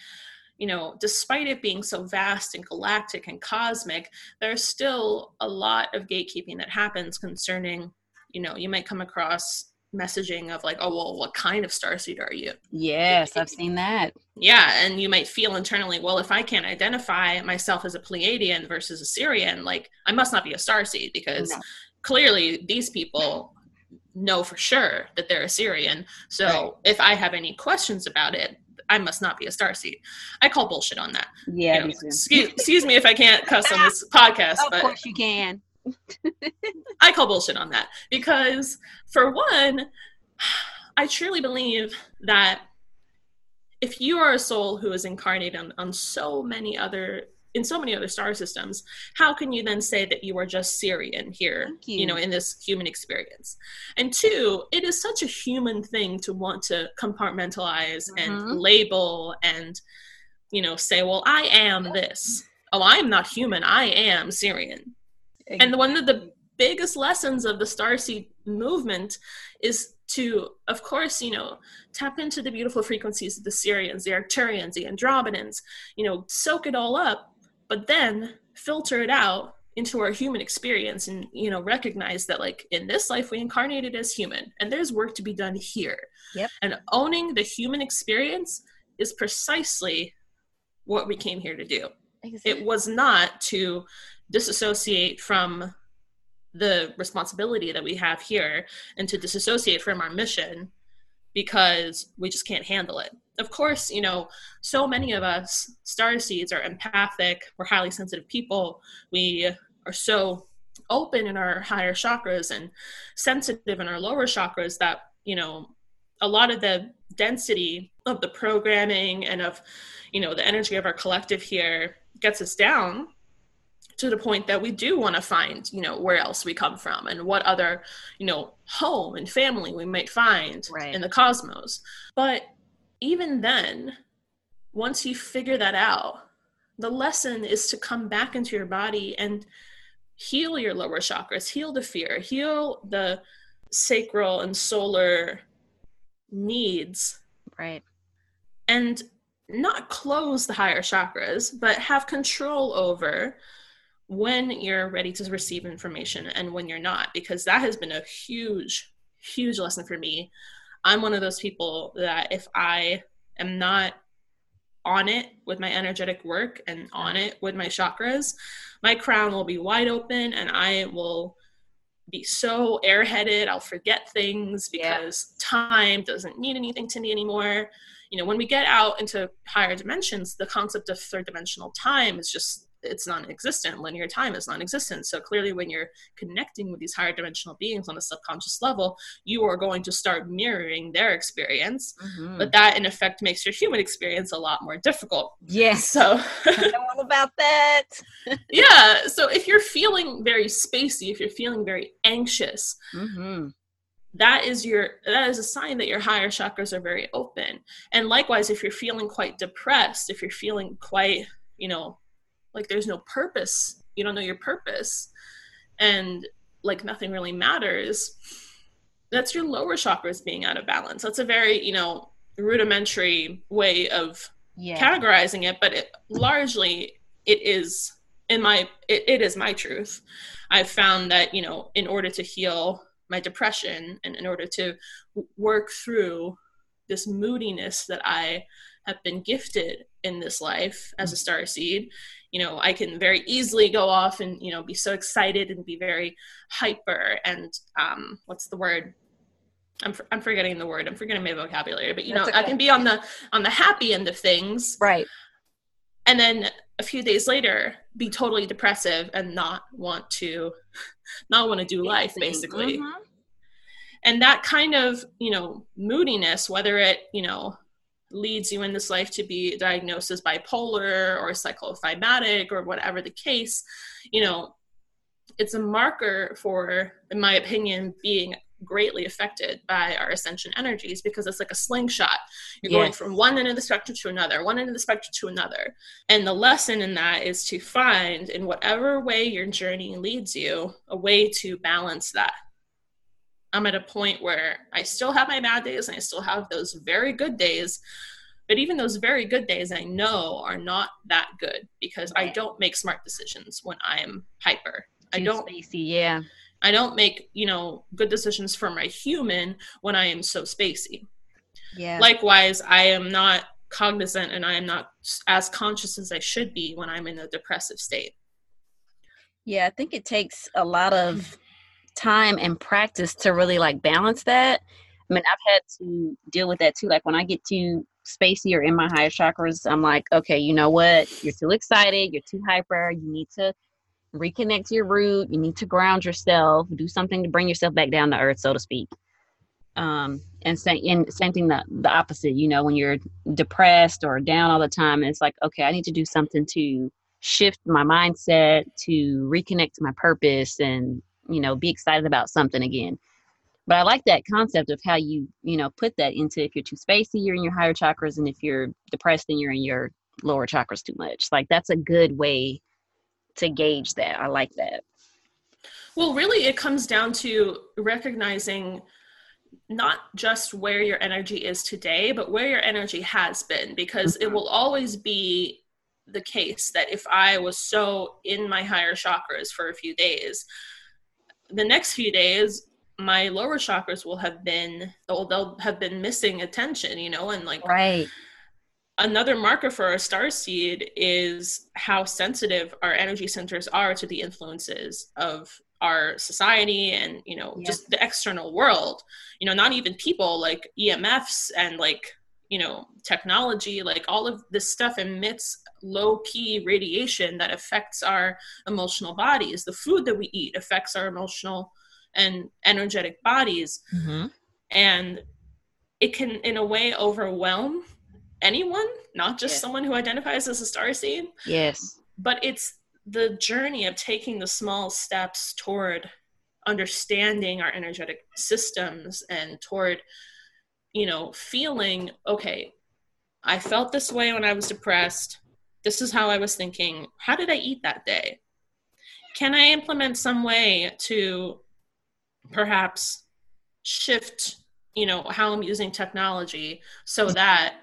you know, despite it being so vast and galactic and cosmic, there's still a lot of gatekeeping that happens concerning, you know, you might come across messaging of like, oh, well, what kind of starseed are you? Yes, I've seen that. Yeah. And you might feel internally, well, if I can't identify myself as a Pleiadian versus a Sirian, like I must not be a starseed because no. clearly these people know for sure that they're a Sirian. So right. if I have any questions about it, I must not be a star seed. I call bullshit on that. Yeah. You know, excuse, excuse, me if I can't cuss on this [LAUGHS] podcast, of but course you can. I call bullshit on that because, for one, I truly believe that if you are a soul who is incarnated on, on so many other in so many other star systems how can you then say that you are just sirian here you. you. know in this human experience and two it is such a human thing to want to compartmentalize mm-hmm. and label and you know say well i am this oh i am not human i am sirian exactly. and one of the biggest lessons of the starseed movement is to, of course, you know, tap into the beautiful frequencies of the Sirians, the Arcturians, the Andromedans, you know, soak it all up, but then filter it out into our human experience and you know recognize that like in this life we incarnated as human and there's work to be done here yep. and owning the human experience is precisely what we came here to do exactly. it was not to disassociate from the responsibility that we have here and to disassociate from our mission because we just can't handle it. Of course, you know, so many of us star seeds are empathic, we're highly sensitive people. We are so open in our higher chakras and sensitive in our lower chakras that, you know, a lot of the density of the programming and of, you know, the energy of our collective here gets us down to the point that we do want to find you know where else we come from and what other you know home and family we might find right. in the cosmos but even then once you figure that out the lesson is to come back into your body and heal your lower chakras heal the fear heal the sacral and solar needs right and not close the higher chakras but have control over when you're ready to receive information and when you're not, because that has been a huge, huge lesson for me. I'm one of those people that if I am not on it with my energetic work and on it with my chakras, my crown will be wide open and I will be so airheaded. I'll forget things because yeah. time doesn't mean anything to me anymore. You know, when we get out into higher dimensions, the concept of third dimensional time is just it's non-existent linear time is non-existent. So clearly when you're connecting with these higher dimensional beings on a subconscious level you are going to start mirroring their experience. Mm-hmm. but that in effect makes your human experience a lot more difficult. Yes. So [LAUGHS] I know all about that. [LAUGHS] Yeah so if you're feeling very spacey if you're feeling very anxious mm-hmm. that is your that is a sign that your higher chakras are very open. And likewise if you're feeling quite depressed if you're feeling quite you know like there's no purpose. You don't know your purpose. And like nothing really matters. That's your lower chakras being out of balance. That's a very you know rudimentary way of yeah. categorizing it but it, largely it is in my it, it is my truth. I've found that you know in order to heal my depression and in order to work through this moodiness that I have been gifted in this life as a star seed you know i can very easily go off and you know be so excited and be very hyper and um what's the word? I'm, I'm forgetting the word. I'm forgetting my vocabulary but you That's know okay. i can be on the on the happy end of things right. and then a few days later be totally depressive and not want to [LAUGHS] not want to do life basically. Mm-hmm. and that kind of you know moodiness whether it you know leads you in this life to be diagnosed as bipolar or psychosomatic or whatever the case you know it's a marker for in my opinion being greatly affected by our ascension energies because it's like a slingshot. You're yes. going from one end of the spectrum to another, one end of the spectrum to another. And the lesson in that is to find, in whatever way your journey leads you, a way to balance that. I'm at a point where I still have my bad days and I still have those very good days. But even those very good days I know are not that good because I don't make smart decisions when I am hyper. Too I don't spacey, yeah. I don't make, you know, good decisions for my human when I am so spacey. Yeah. Likewise, I am not cognizant and I am not as conscious as I should be when I'm in a depressive state. Yeah, I think it takes a lot of time and practice to really like balance that. I mean, I've had to deal with that too. Like when I get too spacey or in my higher chakras, I'm like, okay, you know what? You're too excited. You're too hyper. You need to reconnect to your root. You need to ground yourself, do something to bring yourself back down to earth, so to speak. Um, and same, and same thing the, the opposite, you know, when you're depressed or down all the time, and it's like, okay, I need to do something to shift my mindset, to reconnect to my purpose and, you know, be excited about something again. But I like that concept of how you, you know, put that into if you're too spacey, you're in your higher chakras, and if you're depressed, then you're in your lower chakras too much. Like that's a good way to gauge that. I like that. Well, really, it comes down to recognizing not just where your energy is today, but where your energy has been, because mm-hmm. it will always be the case that if I was so in my higher chakras for a few days, the next few days, my lower chakras will have been, they'll have been missing attention, you know, and like, right another marker for a star seed is how sensitive our energy centers are to the influences of our society and you know yeah. just the external world you know not even people like emfs and like you know technology like all of this stuff emits low key radiation that affects our emotional bodies the food that we eat affects our emotional and energetic bodies mm-hmm. and it can in a way overwhelm anyone, not just yes. someone who identifies as a star seed. Yes. But it's the journey of taking the small steps toward understanding our energetic systems and toward, you know, feeling, okay, I felt this way when I was depressed. This is how I was thinking. How did I eat that day? Can I implement some way to perhaps shift, you know, how I'm using technology so mm-hmm. that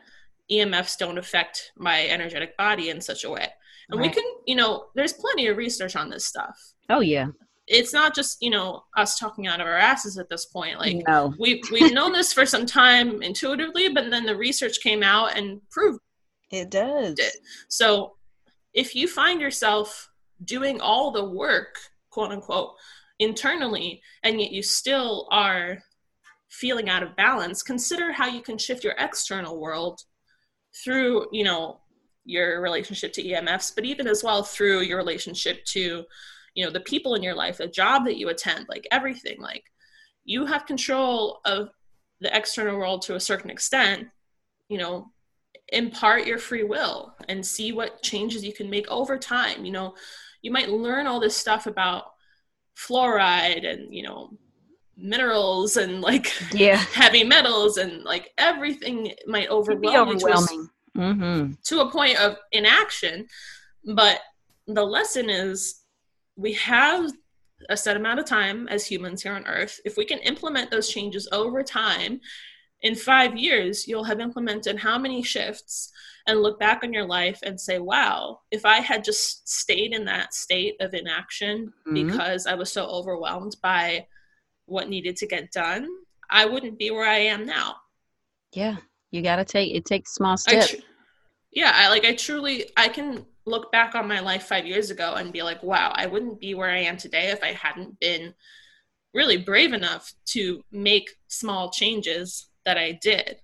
EMFs don't affect my energetic body in such a way. And right. we can, you know, there's plenty of research on this stuff. Oh yeah. It's not just, you know, us talking out of our asses at this point. Like no. we we've known this for some time intuitively, but then the research came out and proved it does. It. So if you find yourself doing all the work, quote unquote, internally, and yet you still are feeling out of balance, consider how you can shift your external world through you know your relationship to EMFs, but even as well through your relationship to, you know, the people in your life, the job that you attend, like everything. Like you have control of the external world to a certain extent, you know, impart your free will and see what changes you can make over time. You know, you might learn all this stuff about fluoride and, you know, minerals and like yeah. [LAUGHS] heavy metals and like everything might overwhelm you. To, a, mm-hmm. to a point of inaction. But the lesson is we have a set amount of time as humans here on earth. If we can implement those changes over time, in five years, you'll have implemented how many shifts and look back on your life and say, wow, if I had just stayed in that state of inaction mm-hmm. because I was so overwhelmed by what needed to get done, I wouldn't be where I am now. Yeah, you got to take it takes small steps. Tr- yeah, I like I truly I can look back on my life 5 years ago and be like, wow, I wouldn't be where I am today if I hadn't been really brave enough to make small changes that I did.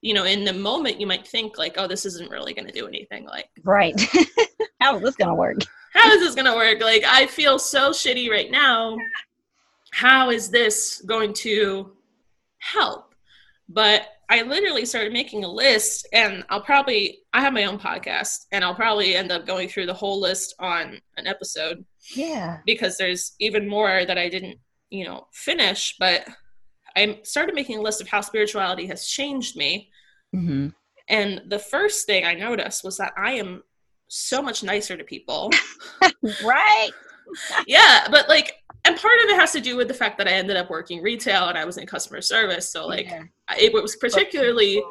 You know, in the moment you might think like, oh, this isn't really going to do anything like Right. [LAUGHS] How is this going to work? How is this going to work? Like I feel so shitty right now how is this going to help? But I literally started making a list, and I'll probably, I have my own podcast, and I'll probably end up going through the whole list on an episode. Yeah. Because there's even more that I didn't, you know, finish, but I started making a list of how spirituality has changed me. Mm-hmm. And the first thing I noticed was that I am so much nicer to people. [LAUGHS] right. [LAUGHS] yeah, but like and part of it has to do with the fact that I ended up working retail and I was in customer service. So like yeah. it was particularly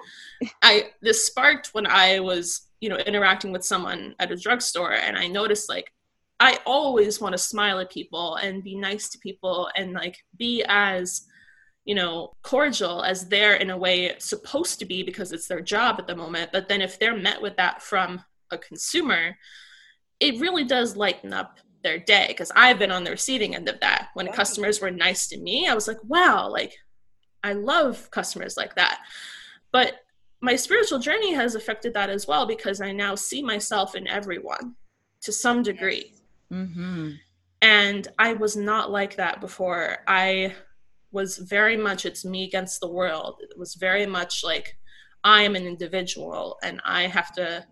I this sparked when I was, you know, interacting with someone at a drugstore and I noticed like I always want to smile at people and be nice to people and like be as you know cordial as they're in a way supposed to be because it's their job at the moment but then if they're met with that from a consumer it really does lighten up their day because I've been on the receiving end of that. When customers were nice to me, I was like, wow, like I love customers like that. But my spiritual journey has affected that as well because I now see myself in everyone to some degree. Mm-hmm. And I was not like that before. I was very much it's me against the world. It was very much like I am an individual and I have to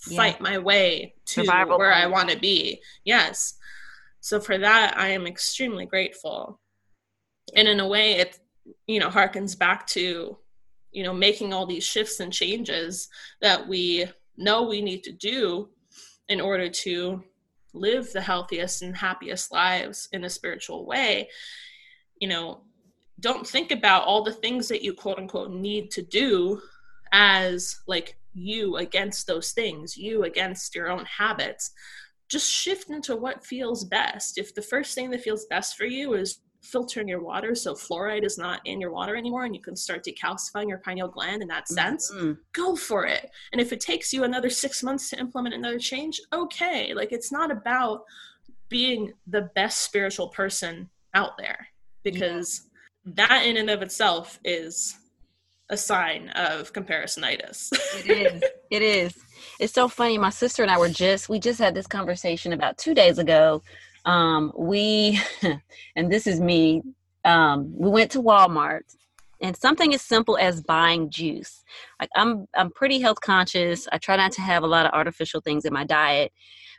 fight my way to Survival where plan. I want to be. Yes. So for that, I am extremely grateful. And in a way, it, you know, harkens back to, you know, making all these shifts and changes that we know we need to do in order to live the healthiest and happiest lives in a spiritual way. You know, don't think about all the things that you quote unquote need to do as like you against those things, you against your own habits. Just shift into what feels best. If the first thing that feels best for you is filtering your water so fluoride is not in your water anymore and you can start decalcifying your pineal gland in that sense mm-hmm. go for it and if it takes you another six months to implement another change okay like it's not about being the best spiritual person out there because yeah. that in and of itself is a sign of comparisonitis. it is. It is. It's so funny. My sister and I were just we just had this conversation about two days ago. Um, we [LAUGHS] and this is me. Um, we went to Walmart and something as simple as buying juice. Like I'm I'm pretty health conscious. I try not to have a lot of artificial things in my diet.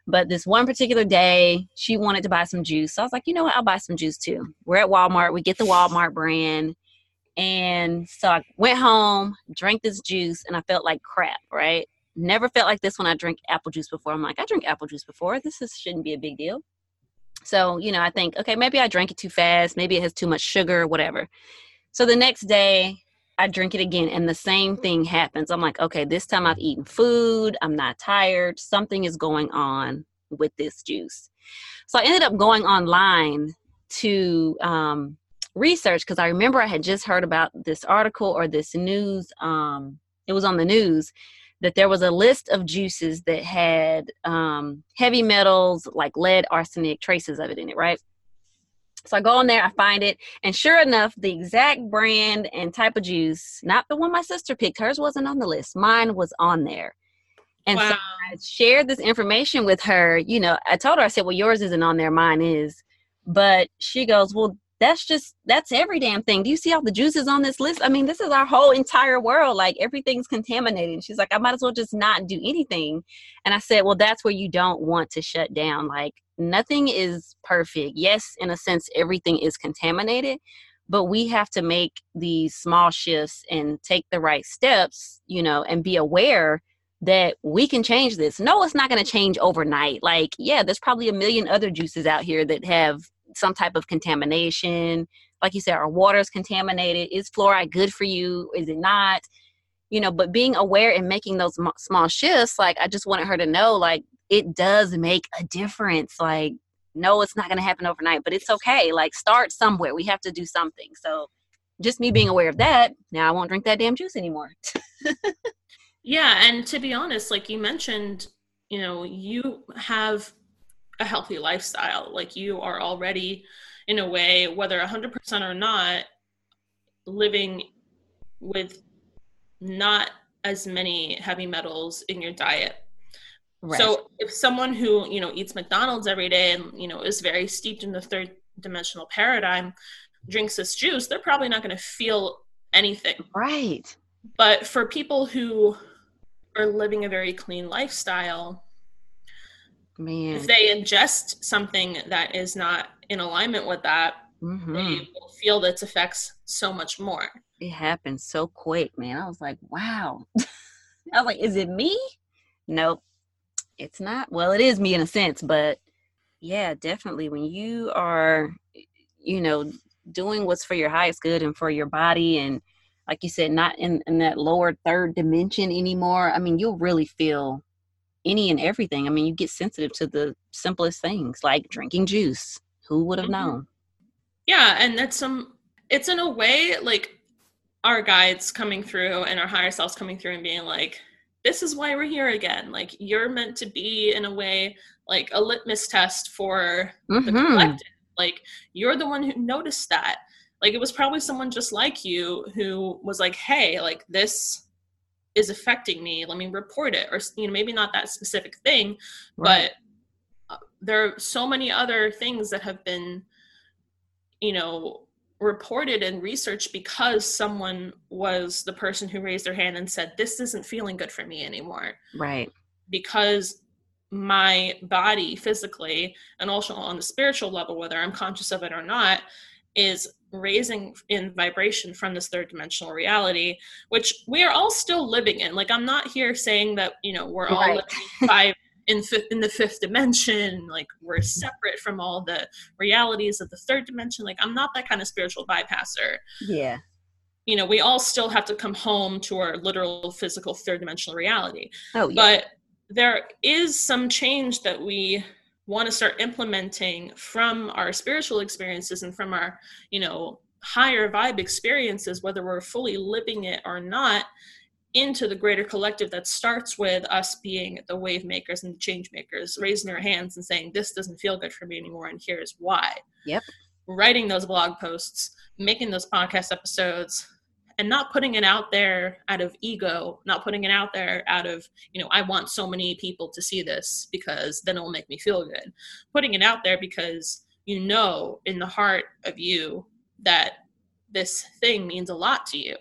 But this one particular day, she wanted to buy some juice. So I was like, you know what? I'll buy some juice too. We're at Walmart. We get the Walmart brand. And so I went home, drank this juice, and I felt like crap, right? Never felt like this when I drink apple juice before. I'm like, I drink apple juice before. This is, shouldn't be a big deal. So, you know, I think, okay, maybe I drank it too fast. Maybe it has too much sugar, whatever. So the next day, I drink it again, and the same thing happens. I'm like, okay, this time I've eaten food. I'm not tired. Something is going on with this juice. So I ended up going online to um, research because I remember I had just heard about this article or this news. Um, it was on the news that there was a list of juices that had um, heavy metals like lead, arsenic, traces of it in it, right? So I go on there, I find it, and sure enough, the exact brand and type of juice, not the one my sister picked, hers wasn't on the list, mine was on there. And wow. so I shared this information with her. You know, I told her, I said, well, yours isn't on there, mine is. But she goes, well, that's just that's every damn thing. Do you see all the juices on this list? I mean, this is our whole entire world. Like everything's contaminated. And she's like, I might as well just not do anything. And I said, Well, that's where you don't want to shut down. Like nothing is perfect. Yes, in a sense, everything is contaminated, but we have to make these small shifts and take the right steps, you know, and be aware that we can change this. No, it's not going to change overnight. Like, yeah, there's probably a million other juices out here that have some type of contamination. Like you said, our water is contaminated. Is fluoride good for you? Is it not? You know, but being aware and making those m- small shifts, like I just wanted her to know, like it does make a difference. Like, no, it's not going to happen overnight, but it's okay. Like, start somewhere. We have to do something. So, just me being aware of that, now I won't drink that damn juice anymore. [LAUGHS] yeah, and to be honest, like you mentioned, you know, you have a healthy lifestyle. Like you are already, in a way, whether 100% or not, living with not as many heavy metals in your diet. Right. So if someone who, you know, eats McDonald's every day and, you know, is very steeped in the third dimensional paradigm drinks this juice, they're probably not going to feel anything. Right. But for people who are living a very clean lifestyle, Man. If they ingest something that is not in alignment with that, mm-hmm. they will feel its effects so much more. It happened so quick, man. I was like, wow. [LAUGHS] I was like, is it me? Nope. It's not. Well, it is me in a sense, but yeah, definitely. When you are, you know, doing what's for your highest good and for your body and like you said, not in, in that lower third dimension anymore, I mean, you'll really feel any and everything. I mean, you get sensitive to the simplest things like drinking juice. Who would have mm-hmm. known? Yeah, and that's some it's in a way like our guides coming through and our higher selves coming through and being like, this is why we're here again. Like you're meant to be in a way like a litmus test for mm-hmm. the collective. Like you're the one who noticed that. Like it was probably someone just like you who was like, hey, like this is affecting me let me report it or you know maybe not that specific thing right. but uh, there are so many other things that have been you know reported and researched because someone was the person who raised their hand and said this isn't feeling good for me anymore right because my body physically and also on the spiritual level whether i'm conscious of it or not is raising in vibration from this third dimensional reality which we are all still living in. Like i'm not here saying that you know we're all right. living five in fifth in the fifth dimension like we're separate from all the realities of the third dimension. Like i'm not that kind of spiritual bypasser. Yeah. You know we all still have to come home to our literal physical third dimensional reality. Oh yeah. but there is some change that we want to start implementing from our spiritual experiences and from our you know higher vibe experiences whether we're fully living it or not into the greater collective that starts with us being the wave makers and the change makers raising our hands and saying this doesn't feel good for me anymore and here's why. Yep. Writing those blog posts making those podcast episodes and not putting it out there out of ego not putting it out there out of you know i want so many people to see this because then it'll make me feel good. Putting it out there because you know in the heart of you that this thing means a lot to you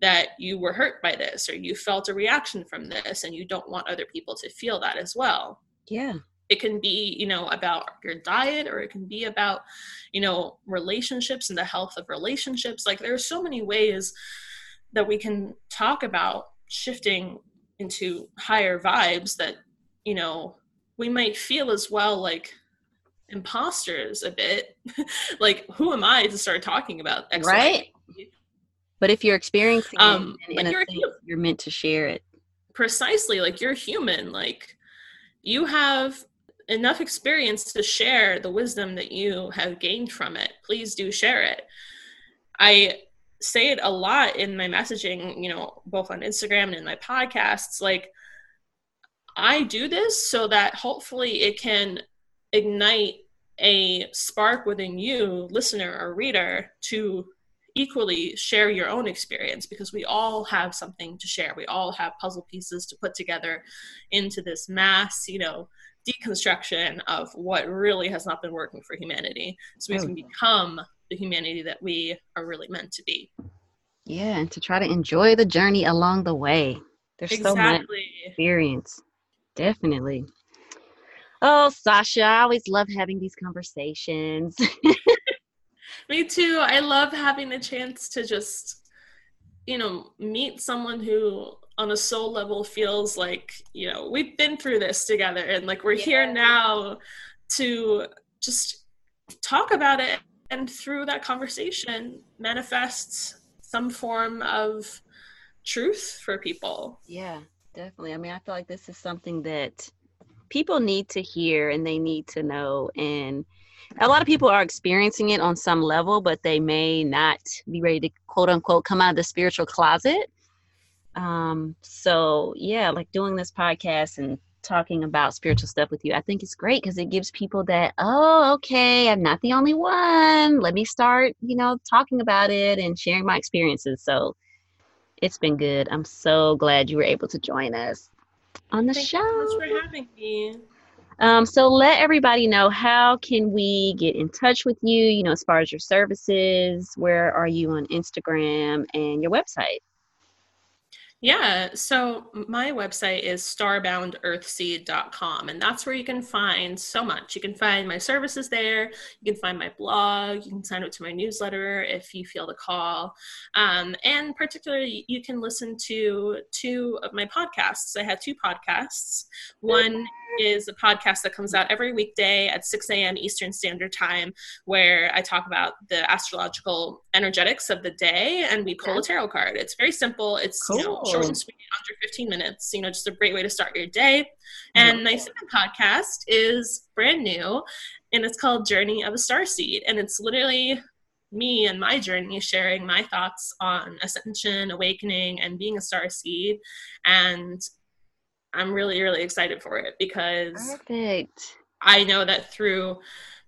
that you were hurt by this or you felt a reaction from this and you don't want other people to feel that as well. Yeah it can be you know about your diet or it can be about you know relationships and the health of relationships. Like there's so many ways that we can talk about shifting into higher vibes that you know we might feel as well like imposters a bit. [LAUGHS] Like who am i to start talking about X right. But if you're experiencing um, it you're, you're meant to share it. Precisely like you're human. Like you have enough experience to share the wisdom that you have gained from it, please do share it. I say it a lot in my messaging, you know, both on Instagram and in my podcasts. Like, I do this so that hopefully it can ignite a spark within you, listener or reader, to equally share your own experience because we all have something to share. We all have puzzle pieces to put together into this mass, you know, deconstruction of what really has not been working for humanity so we oh. can become the humanity that we are really meant to be. Yeah, and to try to enjoy the journey along the way. There's exactly. so much experience. Definitely. Oh, Sasha, I always love having these conversations. [LAUGHS] [LAUGHS] Me too. I love having the chance to just, you know, meet someone who on a soul level feels like, you know, we've been through this together and like we're yeah. here now to just talk about it and through that conversation manifests some form of truth for people. Yeah, definitely. I mean, I feel like this is something that people need to hear and they need to know. And a lot of people are experiencing it on some level, but they may not be ready to quote unquote come out of the spiritual closet. Um, so yeah, like doing this podcast and talking about spiritual stuff with you, I think it's great because it gives people that, oh, okay, I'm not the only one. Let me start, you know, talking about it and sharing my experiences. So it's been good. I'm so glad you were able to join us on the Thank show. Thanks so for having me. Um, so let everybody know how can we get in touch with you, you know, as far as your services, where are you on Instagram and your website? Yeah, so my website is starboundearthseed.com, and that's where you can find so much. You can find my services there, you can find my blog, you can sign up to my newsletter if you feel the call. Um, and particularly, you can listen to two of my podcasts. I have two podcasts. One is a podcast that comes out every weekday at 6 a.m. Eastern Standard Time, where I talk about the astrological energetics of the day and we pull a tarot card. It's very simple. It's cool. you know, short and sweet, under 15 minutes. You know, just a great way to start your day. And my second podcast is brand new, and it's called Journey of a Star Seed, and it's literally me and my journey sharing my thoughts on ascension awakening and being a star seed and I'm really, really excited for it because Perfect. I know that through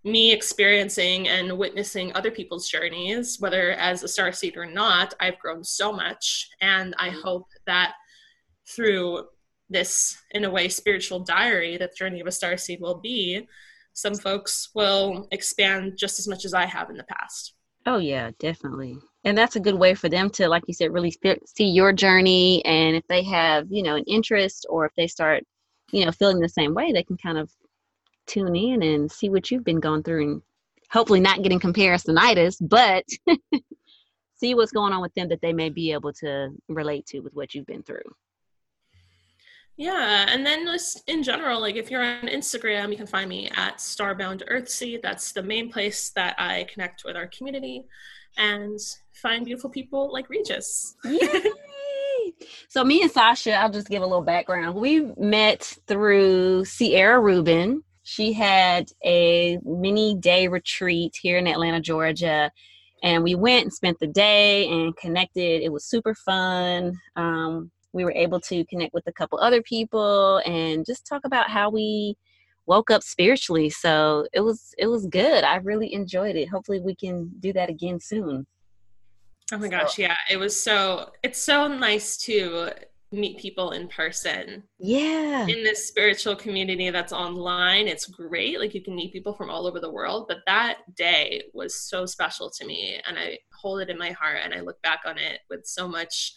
me experiencing and witnessing other people's journeys, whether as a star seed or not, I've grown so much. And I mm-hmm. hope that through this, in a way, spiritual diary that Journey of a Star Seed will be, some folks will expand just as much as I have in the past. Oh, yeah, definitely and that's a good way for them to like you said really see your journey. And if they have you know an interest or if they start you know feeling the same way they can kind of tune in and see what you've been going through and hopefully not getting comparisonitis but [LAUGHS] see what's going on with them that they may be able to relate to with what you've been through. Yeah, and then just in general, like if you're on Instagram, you can find me at Starbound Earthseed. That's the main place that I connect with our community and find beautiful people like Regis. [LAUGHS] so me and Sasha, I'll just give a little background. We met through Sierra Rubin. She had a mini day retreat here in Atlanta, Georgia. And we went and spent the day and connected. It was super fun. Um, we were able to connect with a couple other people and just talk about how we woke up spiritually. So it was it was good. I really enjoyed it. Hopefully we can do that again soon. Oh my so. gosh, yeah. It was so it's so nice to meet people in person. Yeah. In this spiritual community that's online, it's great. Like you can meet people from all over the world, but that day was so special to me and I hold it in my heart and I look back on it with so much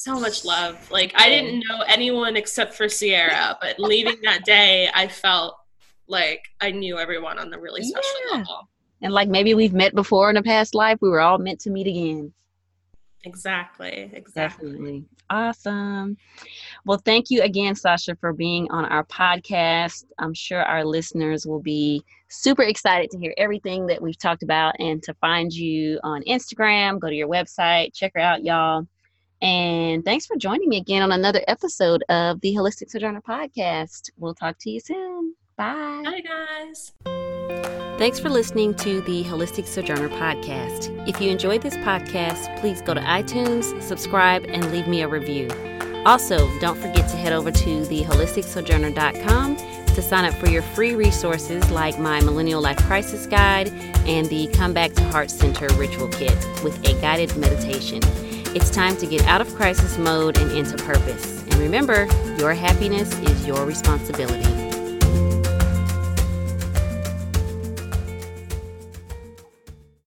so much love. Like I didn't know anyone except for Sierra, but leaving [LAUGHS] that day, I felt like I knew everyone on the really special yeah. level. And like maybe we've met before in a past life, we were all meant to meet again. Exactly. Exactly. Definitely. Awesome. Well, thank you again, Sasha, for being on our podcast. I'm sure our listeners will be super excited to hear everything that we've talked about and to find you on Instagram. Go to your website, check her out, y'all. And thanks for joining me again on another episode of the Holistic Sojourner Podcast. We'll talk to you soon. Bye. Bye, guys. Thanks for listening to the Holistic Sojourner Podcast. If you enjoyed this podcast, please go to iTunes, subscribe, and leave me a review. Also, don't forget to head over to theholisticsojourner.com to to sign up for your free resources like my Millennial Life Crisis Guide and the Come Back to Heart Center Ritual Kit with a guided meditation. It's time to get out of crisis mode and into purpose. And remember, your happiness is your responsibility.